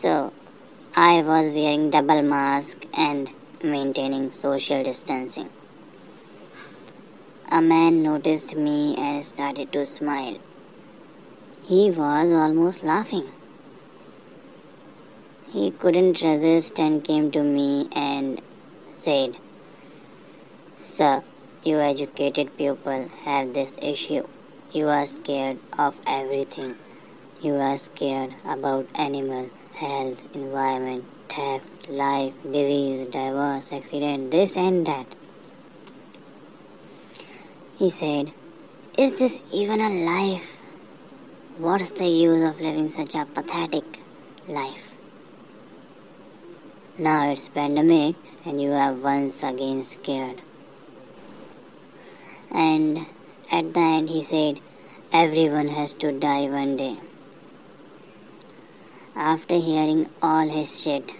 So, I was wearing double mask and maintaining social distancing. A man noticed me and started to smile. He was almost laughing. He couldn't resist and came to me and said, Sir, you educated people have this issue. You are scared of everything. You are scared about animal, health, environment, theft, life, disease, divorce, accident, this and that. He said, Is this even a life? What's the use of living such a pathetic life? Now it's pandemic and you are once again scared. And at the end he said, Everyone has to die one day. After hearing all his shit,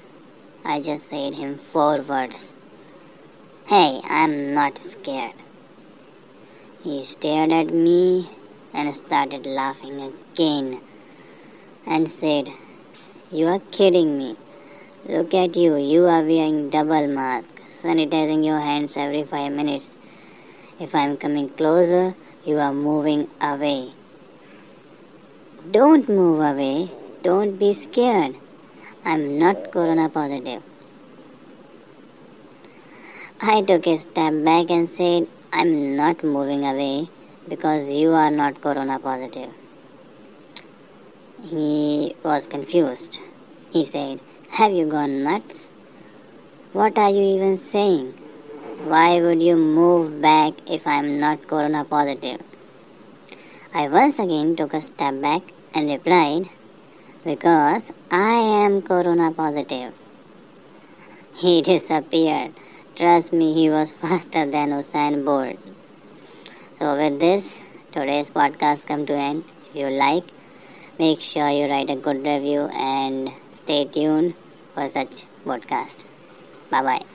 I just said him four words. Hey, I'm not scared. He stared at me and started laughing again and said, You are kidding me. Look at you, you are wearing double mask, sanitizing your hands every five minutes. If I am coming closer, you are moving away. Don't move away. Don't be scared. I'm not corona positive. I took a step back and said, I'm not moving away because you are not corona positive. He was confused. He said, Have you gone nuts? What are you even saying? Why would you move back if I am not corona positive? I once again took a step back and replied, Because I am corona positive. He disappeared. Trust me, he was faster than Usain Bolt. So with this, today's podcast come to end. If you like, make sure you write a good review and stay tuned for such podcast. Bye bye.